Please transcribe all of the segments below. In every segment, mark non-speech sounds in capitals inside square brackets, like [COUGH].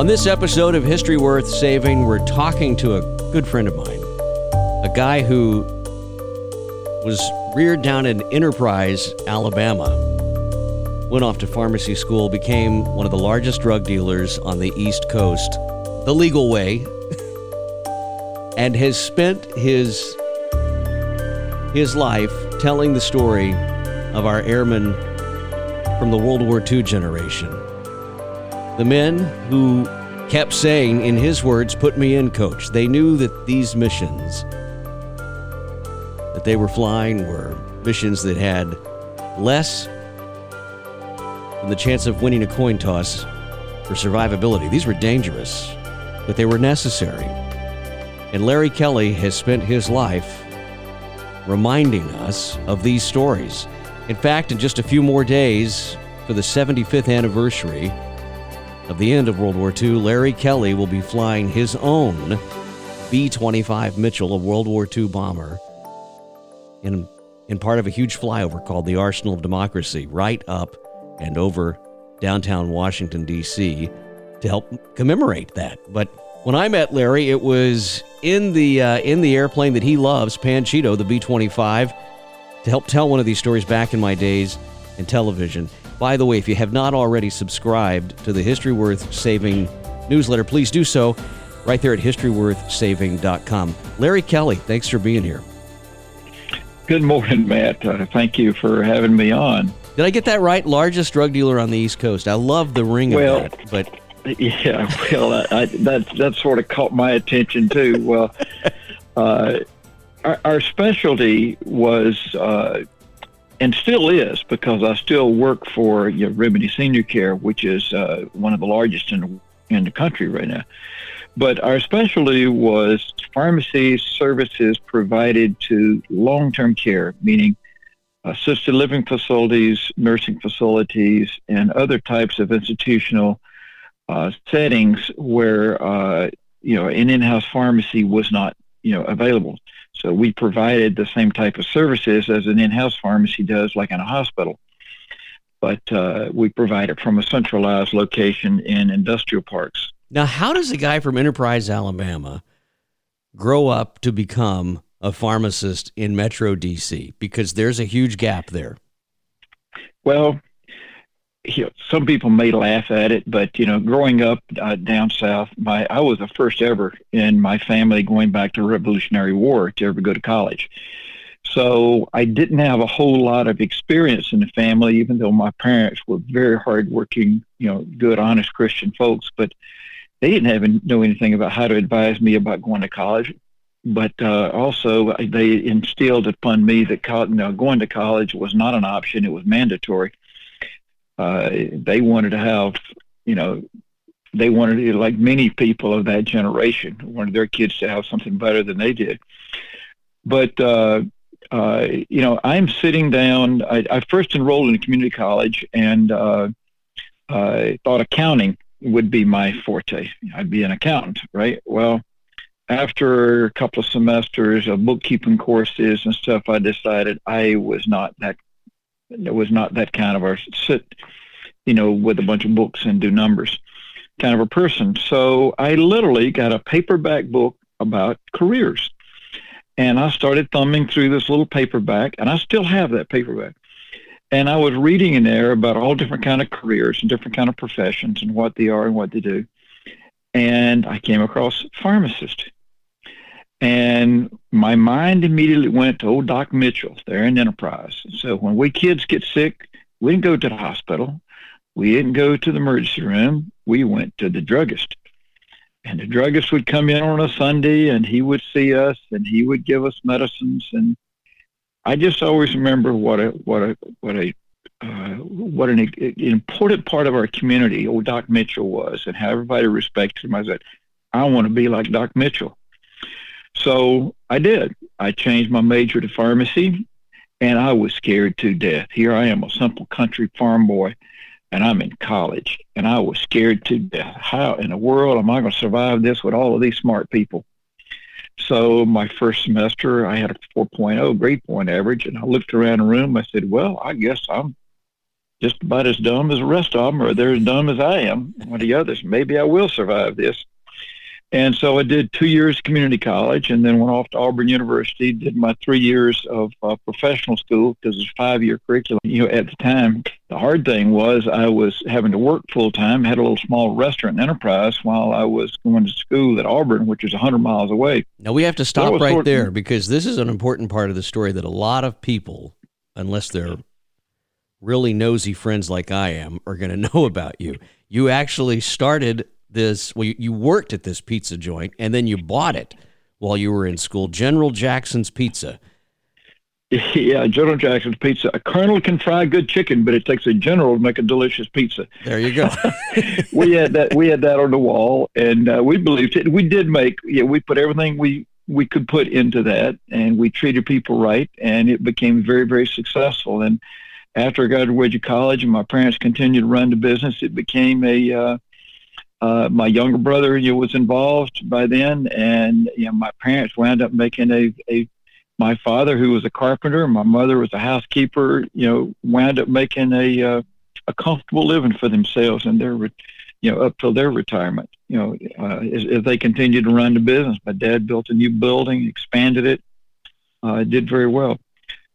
On this episode of History Worth Saving, we're talking to a good friend of mine, a guy who was reared down in Enterprise, Alabama, went off to pharmacy school, became one of the largest drug dealers on the East Coast, the legal way, [LAUGHS] and has spent his his life telling the story of our airmen from the World War II generation. The men who kept saying, in his words, put me in, coach. They knew that these missions that they were flying were missions that had less than the chance of winning a coin toss for survivability. These were dangerous, but they were necessary. And Larry Kelly has spent his life reminding us of these stories. In fact, in just a few more days, for the 75th anniversary of the end of World War II, Larry Kelly will be flying his own B 25 Mitchell, a World War II bomber, in, in part of a huge flyover called the Arsenal of Democracy, right up and over downtown Washington, D.C., to help commemorate that. But when I met Larry, it was in the, uh, in the airplane that he loves, Panchito, the B 25, to help tell one of these stories back in my days in television. By the way, if you have not already subscribed to the History Worth Saving newsletter, please do so right there at historyworthsaving.com. Larry Kelly, thanks for being here. Good morning, Matt. Uh, thank you for having me on. Did I get that right? Largest drug dealer on the East Coast. I love the ring well, of that, but [LAUGHS] yeah, well, I, I, that that sort of caught my attention too. Well, [LAUGHS] uh, our, our, specialty was uh, and still is because I still work for you know, Remedi Senior Care, which is uh, one of the largest in the, in the country right now. But our specialty was pharmacy services provided to long-term care, meaning assisted living facilities, nursing facilities, and other types of institutional uh, settings where uh, you know an in-house pharmacy was not you know available. So we provided the same type of services as an in-house pharmacy does, like in a hospital. But uh, we provide it from a centralized location in industrial parks. Now, how does a guy from Enterprise, Alabama, grow up to become a pharmacist in Metro DC? Because there's a huge gap there. Well, you know, some people may laugh at it, but you know, growing up uh, down south, my I was the first ever in my family going back to the Revolutionary War to ever go to college. So I didn't have a whole lot of experience in the family, even though my parents were very hardworking, you know, good, honest Christian folks. But they didn't have know anything about how to advise me about going to college. But uh, also, they instilled upon me that co- you know, going to college was not an option; it was mandatory uh, they wanted to have, you know, they wanted to, like many people of that generation, wanted their kids to have something better than they did. But, uh, uh, you know, I'm sitting down. I, I, first enrolled in a community college and uh, I thought accounting would be my forte. I'd be an accountant, right? Well, after a couple of semesters of bookkeeping courses and stuff, I decided I was not that it was not that kind of a sit, you know, with a bunch of books and do numbers kind of a person. So I literally got a paperback book about careers. And I started thumbing through this little paperback, and I still have that paperback. And I was reading in there about all different kind of careers and different kind of professions and what they are and what they do. And I came across pharmacist. And my mind immediately went to old Doc Mitchell there in Enterprise. So when we kids get sick, we didn't go to the hospital. We didn't go to the emergency room. We went to the druggist. And the druggist would come in on a Sunday and he would see us and he would give us medicines. And I just always remember what a, what a, what a, uh, what an, an important part of our community old Doc Mitchell was and how everybody respected him. I said, I want to be like Doc Mitchell. So I did. I changed my major to pharmacy, and I was scared to death. Here I am, a simple country farm boy, and I'm in college, and I was scared to death. How in the world am I going to survive this with all of these smart people? So my first semester, I had a 4.0 grade point average, and I looked around the room. I said, "Well, I guess I'm just about as dumb as the rest of them, or they're as dumb as I am. One of the others. Maybe I will survive this." And so I did two years community college and then went off to Auburn University, did my three years of uh, professional school because it's a five year curriculum. You know, at the time, the hard thing was I was having to work full time, had a little small restaurant enterprise while I was going to school at Auburn, which is 100 miles away. Now we have to stop so right there because this is an important part of the story that a lot of people, unless they're really nosy friends like I am, are going [LAUGHS] to know about you. You actually started this well you, you worked at this pizza joint and then you bought it while you were in school. General jackson's pizza. [LAUGHS] Yeah general jackson's pizza. A colonel can fry good chicken but it takes a general to make a delicious pizza. There you go. [LAUGHS] We had that we had that on the wall and uh, we believed it. We did make yeah we put everything we we could put into that and we treated people right and it became very very successful. And after I graduated college and my parents continued to run the business, it became a uh, uh, my younger brother you know, was involved by then, and you know, my parents wound up making a, a my father, who was a carpenter, my mother was a housekeeper, you know, wound up making a uh, a comfortable living for themselves and their, you know, up till their retirement. You know, uh, as they continued to run the business, my dad built a new building, expanded it, uh, did very well.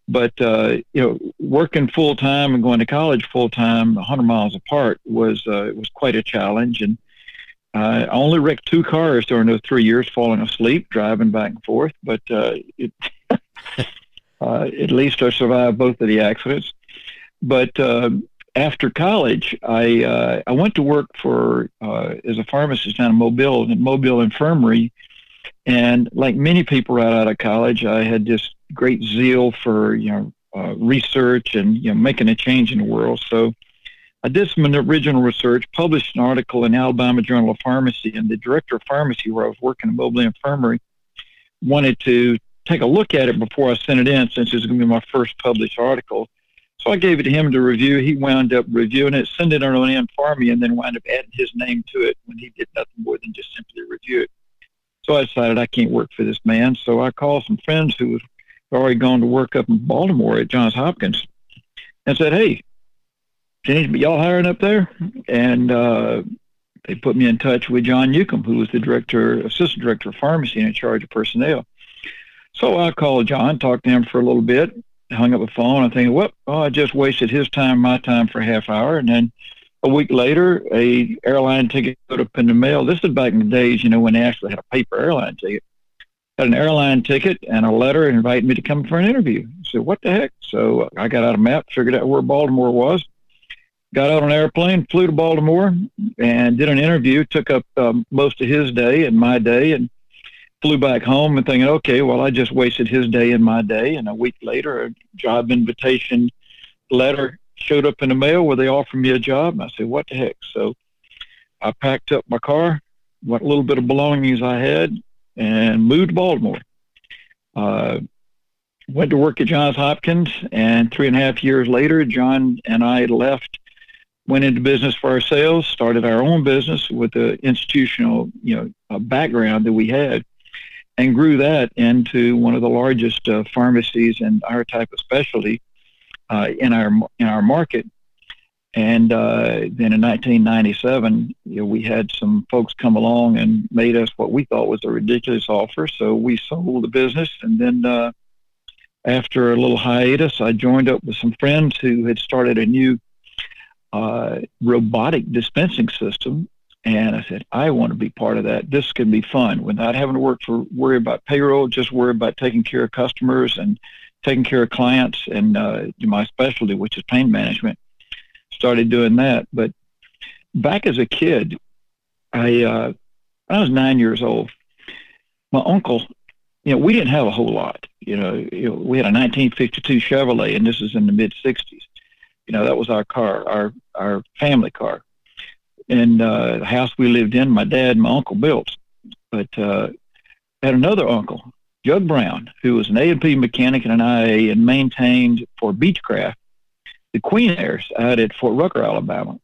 But uh, you know, working full time and going to college full time, 100 miles apart, was uh, was quite a challenge. And I only wrecked two cars during those three years, falling asleep, driving back and forth. But uh, it, [LAUGHS] uh, at least I survived both of the accidents. But uh, after college, I uh, I went to work for uh, as a pharmacist down in Mobile, in Mobile Infirmary, and like many people right out of college, I had this great zeal for you know uh, research and you know making a change in the world. So I did some original research, published an article in Alabama Journal of Pharmacy, and the director of pharmacy where I was working at Mobile Infirmary wanted to take a look at it before I sent it in since it was going to be my first published article. So I gave it to him to review. He wound up reviewing it, sent it on in for me, and then wound up adding his name to it when he did nothing more than just simply review it. So I decided I can't work for this man. So I called some friends who had already gone to work up in Baltimore at Johns Hopkins and said, hey, Jenny, y'all hiring up there? And uh, they put me in touch with John Newcomb, who was the director, assistant director of pharmacy and in charge of personnel. So I called John, talked to him for a little bit, hung up the phone. I'm thinking, well, oh, I just wasted his time, my time for a half hour. And then a week later, a airline ticket put up in the mail. This is back in the days, you know, when they actually had a paper airline ticket. Had an airline ticket and a letter inviting me to come for an interview. I said, what the heck? So I got out a map, figured out where Baltimore was, got out on an airplane, flew to Baltimore, and did an interview. Took up um, most of his day and my day, and flew back home and thinking, okay, well, I just wasted his day and my day. And a week later, a job invitation letter showed up in the mail where they offered me a job. And I said, what the heck? So I packed up my car, what little bit of belongings I had, and moved to Baltimore. Uh, went to work at Johns Hopkins, and three and a half years later, John and I left went into business for ourselves, started our own business with the institutional, you know, uh, background that we had, and grew that into one of the largest uh, pharmacies in our type of specialty uh, in our in our market. And uh, then in 1997, you know, we had some folks come along and made us what we thought was a ridiculous offer. So we sold the business. And then uh, after a little hiatus, I joined up with some friends who had started a new uh, robotic dispensing system. And I said, I want to be part of that. This can be fun without having to work for worry about payroll, just worry about taking care of customers and taking care of clients and uh, my specialty, which is pain management started doing that. But back as a kid, I uh, I was nine years old. My uncle, you know, we didn't have a whole lot. You know, you know we had a 1952 Chevrolet, and this is in the mid 60s. You know, that was our car, our our family car, and uh, the house we lived in, my dad and my uncle built. But uh, I had another uncle, Jug Brown, who was an A&P mechanic and an IA and maintained for Beechcraft the Queen Airs out at Fort Rucker, Alabama,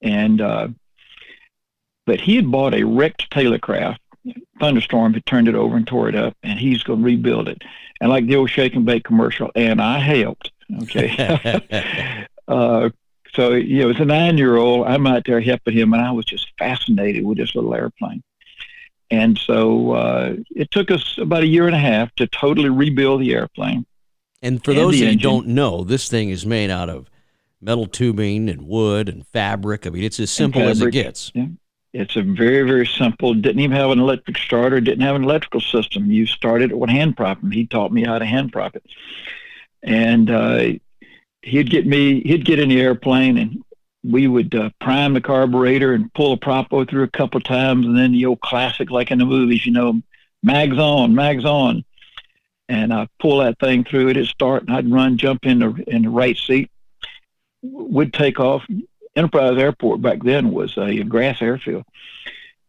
and uh, but he had bought a wrecked Taylorcraft. Thunderstorm had turned it over and tore it up, and he's going to rebuild it. And like the old shake and bake commercial, and I helped. Okay. [LAUGHS] [LAUGHS] uh, so you know, as a nine-year-old, I'm out there helping him, and I was just fascinated with this little airplane. And so uh, it took us about a year and a half to totally rebuild the airplane. And for and those who don't know, this thing is made out of metal tubing and wood and fabric. I mean, it's as simple as it gets. Yeah. It's a very, very simple. Didn't even have an electric starter. Didn't have an electrical system. You started it with hand prop, and He taught me how to hand prop it, and uh, he'd get me. He'd get in the airplane, and we would uh, prime the carburetor and pull the propo through a couple times, and then the old classic, like in the movies, you know, mags on, mags on, and I'd pull that thing through. It'd start, and I'd run, jump in the in the right seat, would take off. Enterprise Airport back then was a grass airfield.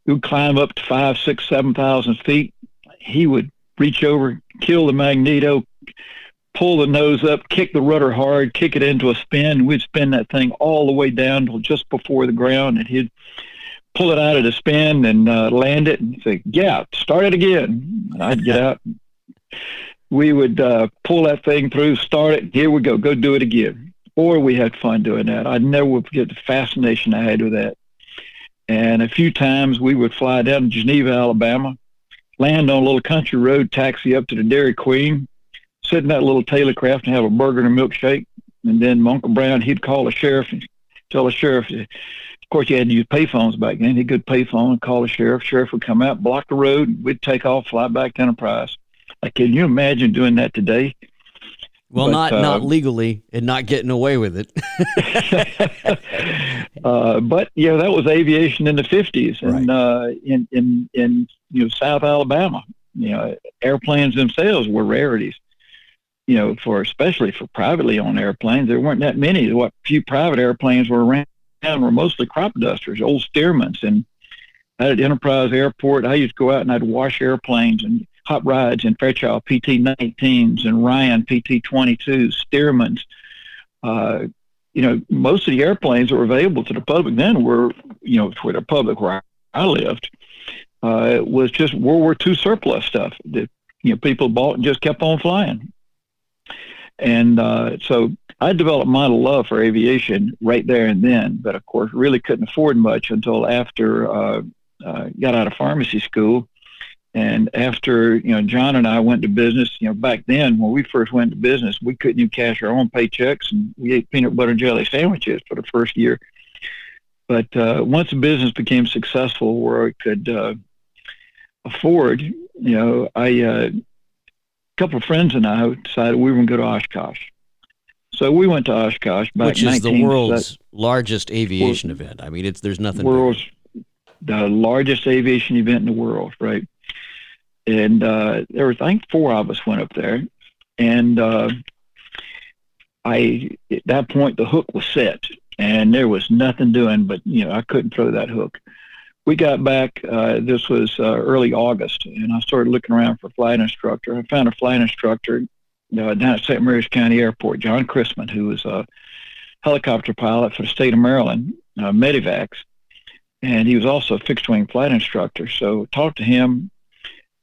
We would climb up to five, six, seven thousand feet. He would reach over, kill the magneto, pull the nose up, kick the rudder hard, kick it into a spin. We'd spin that thing all the way down till just before the ground, and he'd pull it out of the spin and uh, land it and say, "Yeah, start it again." And I'd get out. We would uh, pull that thing through, start it. Here we go. Go do it again Or we had fun doing that. I never forget the fascination I had with that. And a few times we would fly down to Geneva, Alabama, land on a little country road, taxi up to the Dairy Queen, sit in that little Taylorcraft and have a burger and a milkshake. And then Uncle Brown, he'd call the sheriff and tell the sheriff. Of course, you had to use payphones back then. He'd go to payphone and call the sheriff. Sheriff would come out, block the road. and We'd take off, fly back to Enterprise. Like, can you imagine doing that today? Well, but, not uh, not legally and not getting away with it. [LAUGHS] uh, but yeah, that was aviation in the fifties, and right. uh, in in in you know South Alabama, you know, airplanes themselves were rarities. You know, for especially for privately owned airplanes, there weren't that many. What few private airplanes were around were mostly crop dusters, old Stearmans, and at Enterprise Airport, I used to go out and I'd wash airplanes and hot rides in Fairchild PT-19s and Ryan PT-22s, Stearmans. Uh, you know, most of the airplanes that were available to the public then were, you know, for the public where I lived, uh, was just World War II surplus stuff that, you know, people bought and just kept on flying. And uh, so I developed my love for aviation right there and then, but of course, really couldn't afford much until after uh, uh, got out of pharmacy school and after, you know, John and I went to business, you know, back then when we first went to business, we couldn't even cash our own paychecks and we ate peanut butter and jelly sandwiches for the first year. But uh, once the business became successful where I could uh, afford, you know, I, uh, couple of friends and I decided we were going to go to Oshkosh. So we went to Oshkosh back Which is 19, the world's largest aviation world, event. I mean, it's there's nothing. World's the largest aviation event in the world, right? and uh, there was I think four of us went up there, and uh, I at that point the hook was set, and there was nothing doing, but you know I couldn't throw that hook. We got back. Uh, this was uh, early August, and I started looking around for a flight instructor. I found a flight instructor uh, down at St. Mary's County Airport, John Chrisman, who was a helicopter pilot for the state of Maryland, uh, Medivacs, and he was also a fixed wing flight instructor. So talked to him,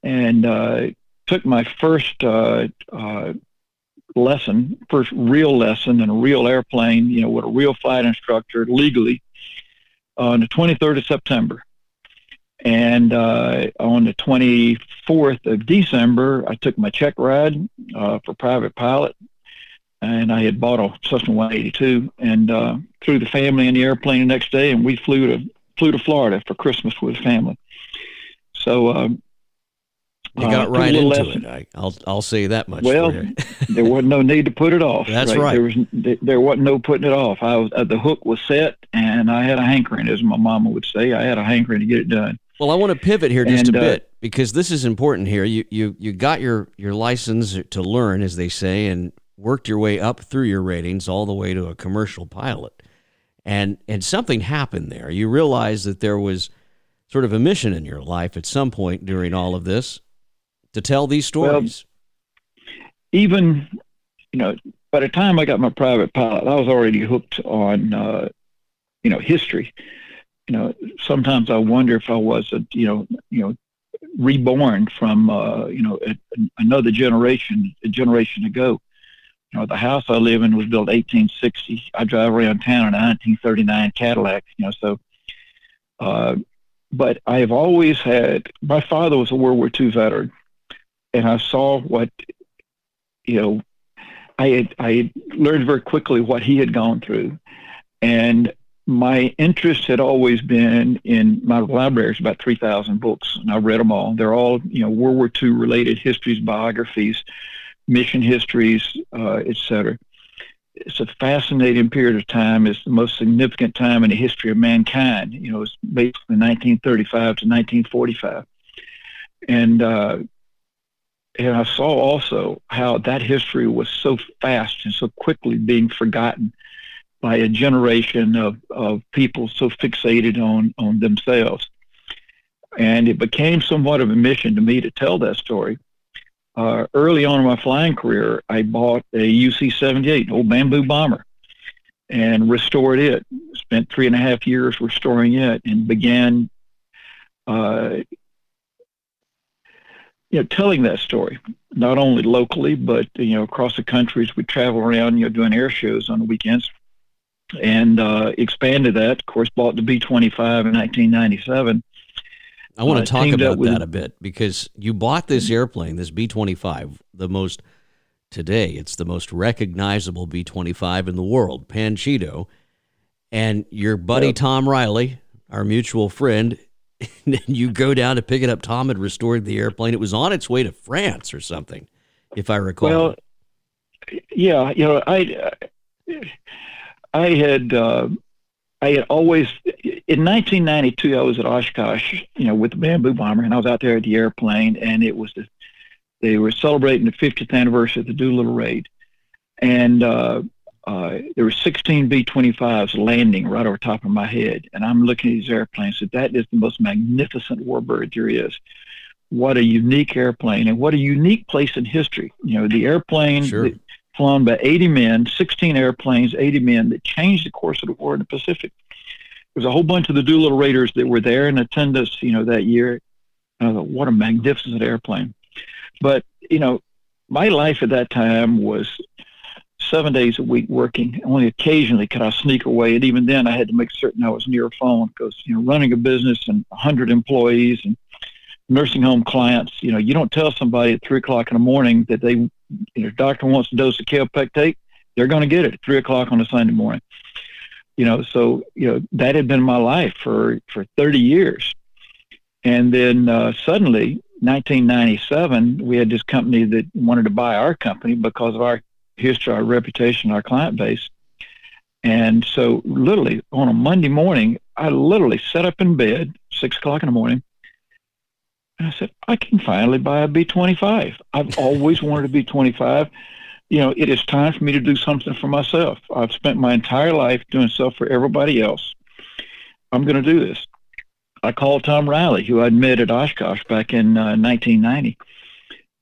and uh, took my first uh, uh, lesson, first real lesson in a real airplane, you know, with a real flight instructor legally on the 23rd of September. And uh, on the 24th of December, I took my check ride uh, for private pilot, and I had bought a Cessna 182 and uh, threw the family in the airplane the next day, and we flew to flew to Florida for Christmas with the family. So um, you got uh, right into lesson. it. I, will I'll say that much. Well, [LAUGHS] there wasn't no need to put it off. That's right. right. There was there wasn't no putting it off. I was uh, the hook was set, and I had a hankering, as my mama would say. I had a hankering to get it done. Well, I want to pivot here just and, a uh, bit because this is important here. You you you got your your license to learn, as they say, and worked your way up through your ratings all the way to a commercial pilot. And and something happened there. You realized that there was sort of a mission in your life at some point during all of this to tell these stories. Well, even you know, by the time I got my private pilot, I was already hooked on uh, you know history you know, sometimes I wonder if I was a, you know, you know, reborn from, uh, you know, a, another generation, a generation ago. You know, the house I live in was built 1860. I drive around town in a 1939 Cadillac. You know, so. Uh, but I have always had. My father was a World War II veteran, and I saw what, you know, I had I had learned very quickly what he had gone through, and my interest had always been in my library is about 3,000 books, and I've read them all. They're all, you know, World War II related histories, biographies, mission histories, uh, etc. It's a fascinating period of time. It's the most significant time in the history of mankind. You know, it's basically 1935 to 1945, and uh, and I saw also how that history was so fast and so quickly being forgotten by a generation of, of people so fixated on, on themselves. And it became somewhat of a mission to me to tell that story. Uh, early on in my flying career, I bought a UC 78, old bamboo bomber, and restored it. Spent three and a half years restoring it and began uh, you know, telling that story, not only locally, but, you know, across the country as we travel around, you know, doing air shows on the weekends and uh, expanded that. Of course, bought the B 25 in 1997. I want to uh, talk about that a bit because you bought this airplane, this B 25, the most today, it's the most recognizable B 25 in the world, Panchito. And your buddy yep. Tom Riley, our mutual friend, [LAUGHS] and you go down to pick it up. Tom had restored the airplane. It was on its way to France or something, if I recall. Well, yeah, you know, I. Uh, I had uh, I had always in 1992 I was at Oshkosh, you know, with the bamboo bomber, and I was out there at the airplane, and it was the they were celebrating the 50th anniversary of the Doolittle raid, and uh, uh, there were 16 B-25s landing right over top of my head, and I'm looking at these airplanes. So that is the most magnificent warbird there is. What a unique airplane, and what a unique place in history. You know, the airplane. Sure. The, flown by 80 men, 16 airplanes, 80 men that changed the course of the war in the Pacific. There was a whole bunch of the Doolittle Raiders that were there in attendance, you know, that year. Thought, what a magnificent airplane. But, you know, my life at that time was seven days a week working. Only occasionally could I sneak away. And even then, I had to make certain I was near a phone because, you know, running a business and 100 employees and nursing home clients, you know, you don't tell somebody at three o'clock in the morning that they, you know, doctor wants a dose of kaopectate, they're going to get it at three o'clock on a Sunday morning. You know, so you know that had been my life for for 30 years, and then uh, suddenly, 1997, we had this company that wanted to buy our company because of our history, our reputation, our client base. And so, literally, on a Monday morning, I literally sat up in bed, six o'clock in the morning, and I said, I can finally buy a B 25. I've always wanted a B 25. You know, it is time for me to do something for myself. I've spent my entire life doing stuff for everybody else. I'm going to do this. I called Tom Riley, who I'd met at Oshkosh back in uh, 1990.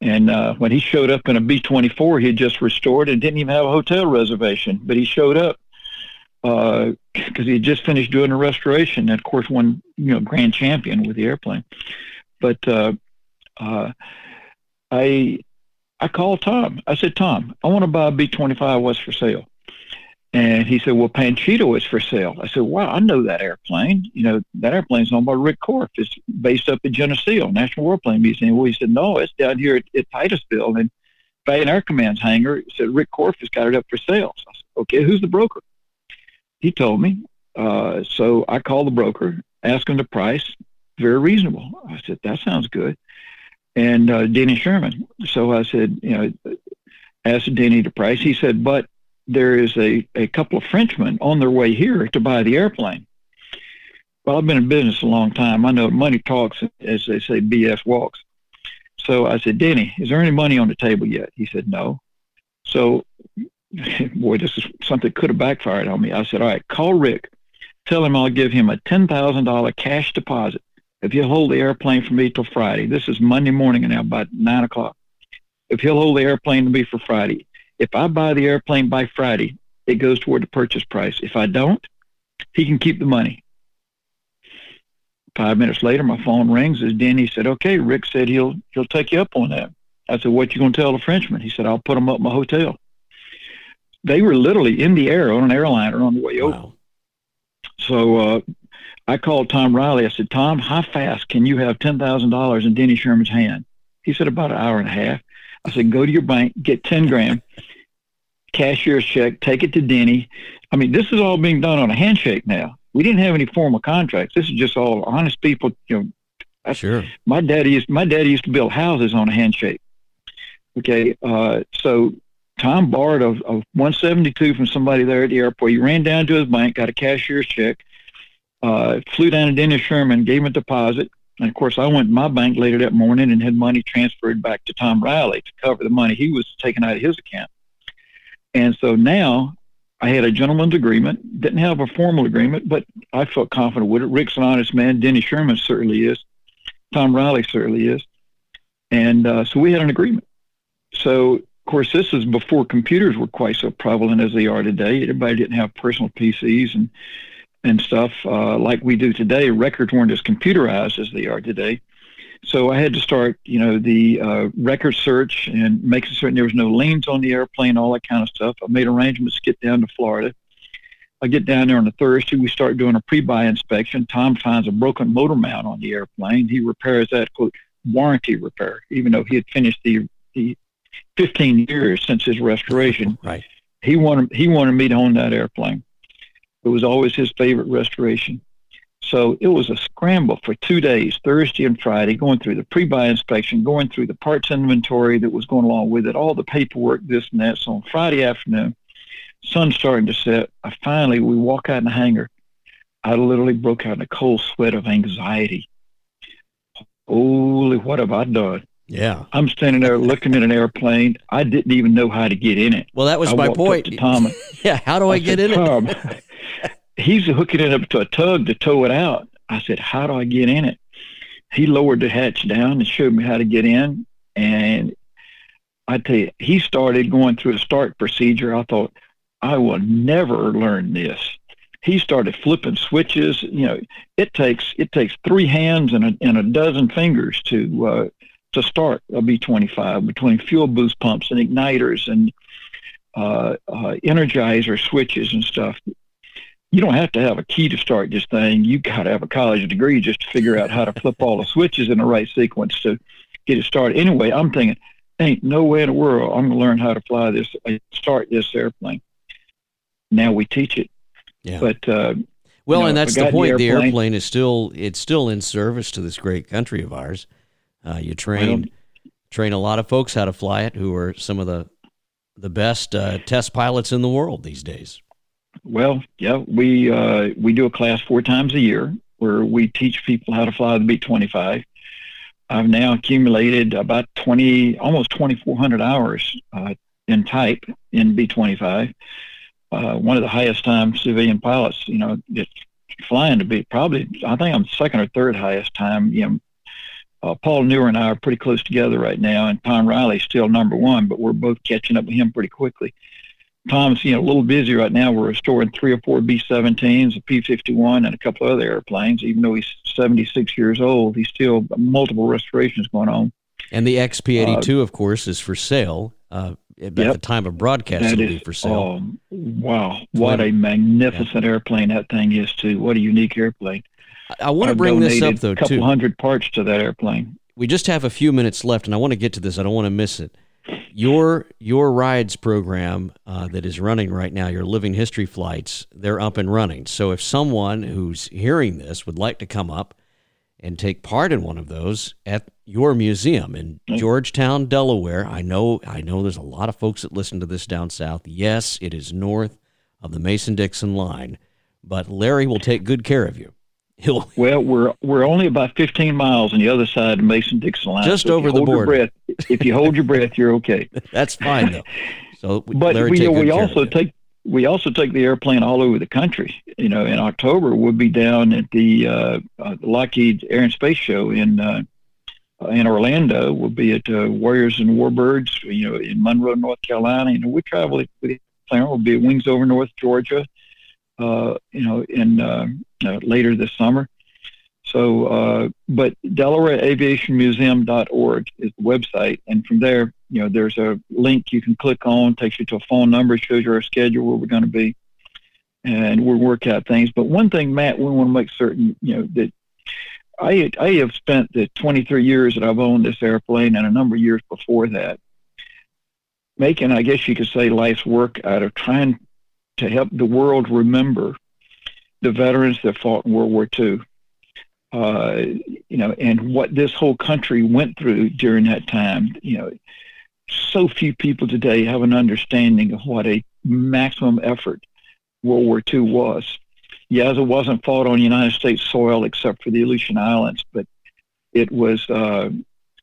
And uh, when he showed up in a B 24, he had just restored and didn't even have a hotel reservation, but he showed up because uh, he had just finished doing a restoration and, of course, won, you know, grand champion with the airplane. But uh, uh, I I called Tom. I said, Tom, I want to buy a B-25. What's for sale? And he said, well, Panchito is for sale. I said, wow, I know that airplane. You know, that airplane's owned by Rick Korf. It's based up in Geneseo, National Warplane Museum. Well, he said, no, it's down here at, at Titusville and Valiant Air Command's hangar. He said, Rick Korf has got it up for sale. So I said, okay, who's the broker? He told me. Uh, so I called the broker, asked him the price. Very reasonable. I said, that sounds good. And uh, Denny Sherman. So I said, you know, asked Denny the price. He said, but there is a, a couple of Frenchmen on their way here to buy the airplane. Well, I've been in business a long time. I know money talks, as they say, BS walks. So I said, Denny, is there any money on the table yet? He said, no. So, [LAUGHS] boy, this is something could have backfired on me. I said, all right, call Rick. Tell him I'll give him a $10,000 cash deposit if he'll hold the airplane for me till Friday. This is Monday morning now, about 9 o'clock. If he'll hold the airplane to me for Friday, if I buy the airplane by Friday, it goes toward the purchase price. If I don't, he can keep the money. Five minutes later, my phone rings. As Denny said, "Okay, Rick said he'll he'll take you up on that." I said, "What you gonna tell the Frenchman?" He said, "I'll put him up my hotel." They were literally in the air on an airliner on the way wow. over. So uh, I called Tom Riley. I said, "Tom, how fast can you have ten thousand dollars in Denny Sherman's hand?" He said, "About an hour and a half." I said, go to your bank, get 10 grand, cashier's check, take it to Denny. I mean, this is all being done on a handshake now. We didn't have any formal contracts. This is just all honest people. You know, I, sure. My daddy used my daddy used to build houses on a handshake. Okay, uh, so Tom borrowed a, a 172 from somebody there at the airport. He ran down to his bank, got a cashier's check, uh, flew down to Dennis Sherman, gave him a deposit, and of course, I went to my bank later that morning and had money transferred back to Tom Riley to cover the money he was taking out of his account. And so now I had a gentleman's agreement, didn't have a formal agreement, but I felt confident with it. Rick's an honest man. Denny Sherman certainly is. Tom Riley certainly is. And uh, so we had an agreement. So, of course, this is before computers were quite so prevalent as they are today. Everybody didn't have personal PCs and and stuff uh, like we do today. Records weren't as computerized as they are today. So I had to start, you know, the uh, record search and making certain there was no liens on the airplane, all that kind of stuff. I made arrangements to get down to Florida. I get down there on a Thursday. We start doing a pre-buy inspection. Tom finds a broken motor mount on the airplane. He repairs that, quote, warranty repair, even though he had finished the, the 15 years since his restoration. Right. He wanted, he wanted me to own that airplane. It was always his favorite restoration. So it was a scramble for two days, Thursday and Friday, going through the pre-buy inspection, going through the parts inventory that was going along with it, all the paperwork, this and that. So on Friday afternoon, sun starting to set. I finally, we walk out in the hangar. I literally broke out in a cold sweat of anxiety. Holy, what have I done? Yeah. I'm standing there looking at an airplane. I didn't even know how to get in it. Well, that was I my point. Tom, [LAUGHS] yeah, how do I, I get said, in it? [LAUGHS] he's hooking it up to a tug to tow it out. I said, How do I get in it? He lowered the hatch down and showed me how to get in. And I tell you, he started going through a start procedure. I thought, I will never learn this. He started flipping switches. You know, it takes it takes three hands and a, and a dozen fingers to uh, to start a B25 between fuel boost pumps and igniters and uh, uh, energizer switches and stuff you don't have to have a key to start this thing. You got to have a college degree just to figure out how to flip all the switches in the right sequence to get it started. Anyway, I'm thinking, ain't no way in the world I'm going to learn how to fly this, uh, start this airplane. Now we teach it. Yeah. But, uh, well, you know, and that's the point. The airplane. airplane, the airplane, is still it's still in service to this great country of ours. Uh, you train well, train a lot of folks how to fly it, who are some of the the best uh, test pilots in the world these days. Well, yeah, we uh, we do a class four times a year where we teach people how to fly the B-25. I've now accumulated about 20, almost 2,400 hours uh, in type in B-25. Uh, one of the highest time civilian pilots, you know, it's flying to be probably, I think I'm second or third highest time. You know, uh, Paul Newer and I are pretty close together right now, and Tom Riley's still number one, but we're both catching up with him pretty quickly. Tom's you know a little busy right now. We're restoring three or four B-17s, a P-51, and a couple other airplanes. Even though he's 76 years old, he's still multiple restorations going on. And the XP82, uh, of course, is for sale. Uh, at yep. the time of broadcast, that it'll is, be for sale. Oh, wow. What a magnificent yeah. airplane that thing is, too. What a unique airplane. I, I want to bring this up, though, too. A couple hundred parts to that airplane. We just have a few minutes left, and I want to get to this. I don't want to miss it. Your your rides program uh, that is running right now, your Living History flights, they're up and running. So if someone who's hearing this would like to come up and take part in one of those at your museum in mm. Georgetown, Delaware. I know I know there's a lot of folks that listen to this down south. Yes, it is north of the Mason-Dixon line, but Larry will take good care of you. He'll [LAUGHS] Well, we're we're only about 15 miles on the other side of Mason-Dixon line. Just so over the border. Breath, if you hold your breath, you're okay. [LAUGHS] That's fine though. [LAUGHS] So but Larry we, we also take we also take the airplane all over the country. You know, in October we'll be down at the uh, uh, Lockheed Air and Space Show in uh, in Orlando. We'll be at uh, Warriors and Warbirds. You know, in Monroe, North Carolina. You know, we travel with the plane. We'll be at Wings Over North Georgia. Uh, you know, in uh, later this summer. So, uh, but DelawareAviationMuseum.org is the website, and from there, you know, there's a link you can click on, takes you to a phone number, shows you our schedule where we're going to be, and we'll work out things. But one thing, Matt, we want to make certain, you know, that I I have spent the 23 years that I've owned this airplane, and a number of years before that, making, I guess you could say, life's work out of trying to help the world remember the veterans that fought in World War II uh, you know, and what this whole country went through during that time. You know, so few people today have an understanding of what a maximum effort World War II was. Yes, it wasn't fought on United States soil except for the Aleutian Islands, but it was uh,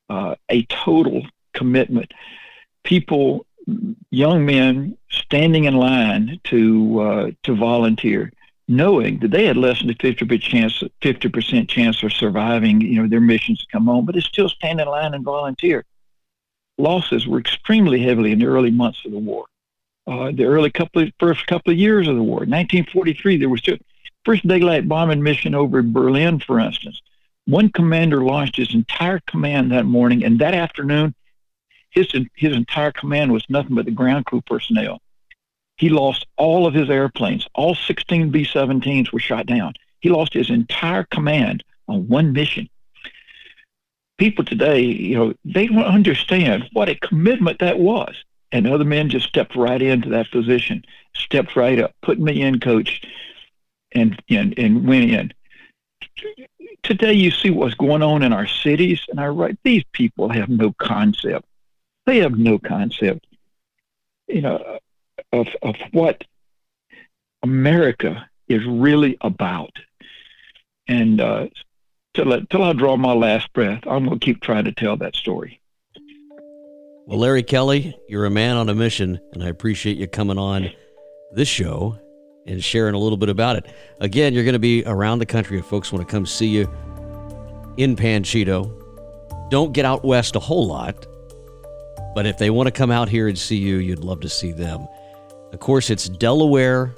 uh, a total commitment. People, young men, standing in line to uh, to volunteer knowing that they had less than a 50% chance, 50% chance of surviving, you know, their missions to come home, but they still stand in line and volunteer. Losses were extremely heavily in the early months of the war. Uh, the early couple of, first couple of years of the war. 1943, there was two, first daylight bombing mission over Berlin, for instance. One commander launched his entire command that morning, and that afternoon, his his entire command was nothing but the ground crew personnel. He lost all of his airplanes. All 16 B 17s were shot down. He lost his entire command on one mission. People today, you know, they don't understand what a commitment that was. And other men just stepped right into that position, stepped right up, put me in, coach, and, and, and went in. Today, you see what's going on in our cities, and I write, these people have no concept. They have no concept. You know, of, of what America is really about. And uh, till, I, till I draw my last breath, I'm going to keep trying to tell that story. Well, Larry Kelly, you're a man on a mission, and I appreciate you coming on this show and sharing a little bit about it. Again, you're going to be around the country if folks want to come see you in Panchito. Don't get out west a whole lot, but if they want to come out here and see you, you'd love to see them. Of course, it's Delaware,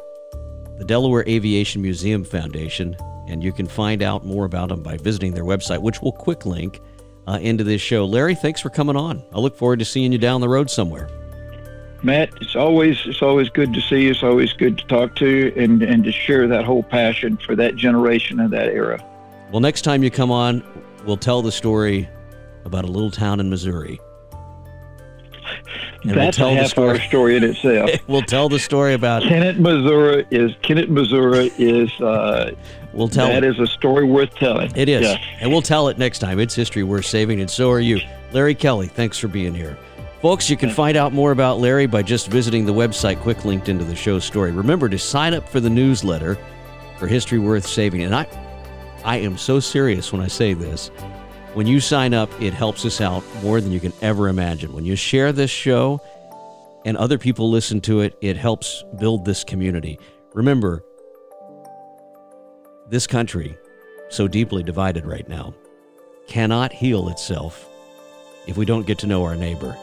the Delaware Aviation Museum Foundation, and you can find out more about them by visiting their website, which we'll quick link uh, into this show. Larry, thanks for coming on. I look forward to seeing you down the road somewhere. Matt, it's always it's always good to see you. It's always good to talk to you and, and to share that whole passion for that generation and that era. Well, next time you come on, we'll tell the story about a little town in Missouri and That's we'll tell a half story. hour story in itself. [LAUGHS] we'll tell the story about Kennett, Missouri. Is Kennett, Missouri is uh, we'll tell that it. is a story worth telling. It is, yeah. and we'll tell it next time. It's history worth saving, and so are you, Larry Kelly. Thanks for being here. Folks, you can find out more about Larry by just visiting the website quick linked into the show story. Remember to sign up for the newsletter for History Worth Saving. And I I am so serious when I say this. When you sign up, it helps us out more than you can ever imagine. When you share this show and other people listen to it, it helps build this community. Remember, this country, so deeply divided right now, cannot heal itself if we don't get to know our neighbor.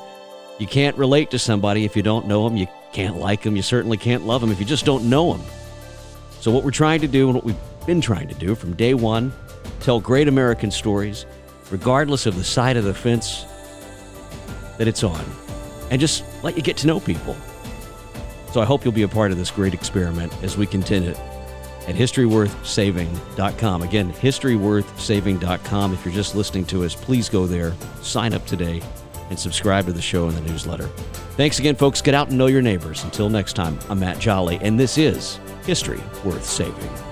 You can't relate to somebody if you don't know them. You can't like them. You certainly can't love them if you just don't know them. So, what we're trying to do and what we've been trying to do from day one, tell great American stories regardless of the side of the fence that it's on and just let you get to know people. So I hope you'll be a part of this great experiment as we continue it at historyworthsaving.com. Again, historyworthsaving.com. If you're just listening to us, please go there, sign up today, and subscribe to the show and the newsletter. Thanks again, folks. Get out and know your neighbors. Until next time, I'm Matt Jolly, and this is History Worth Saving.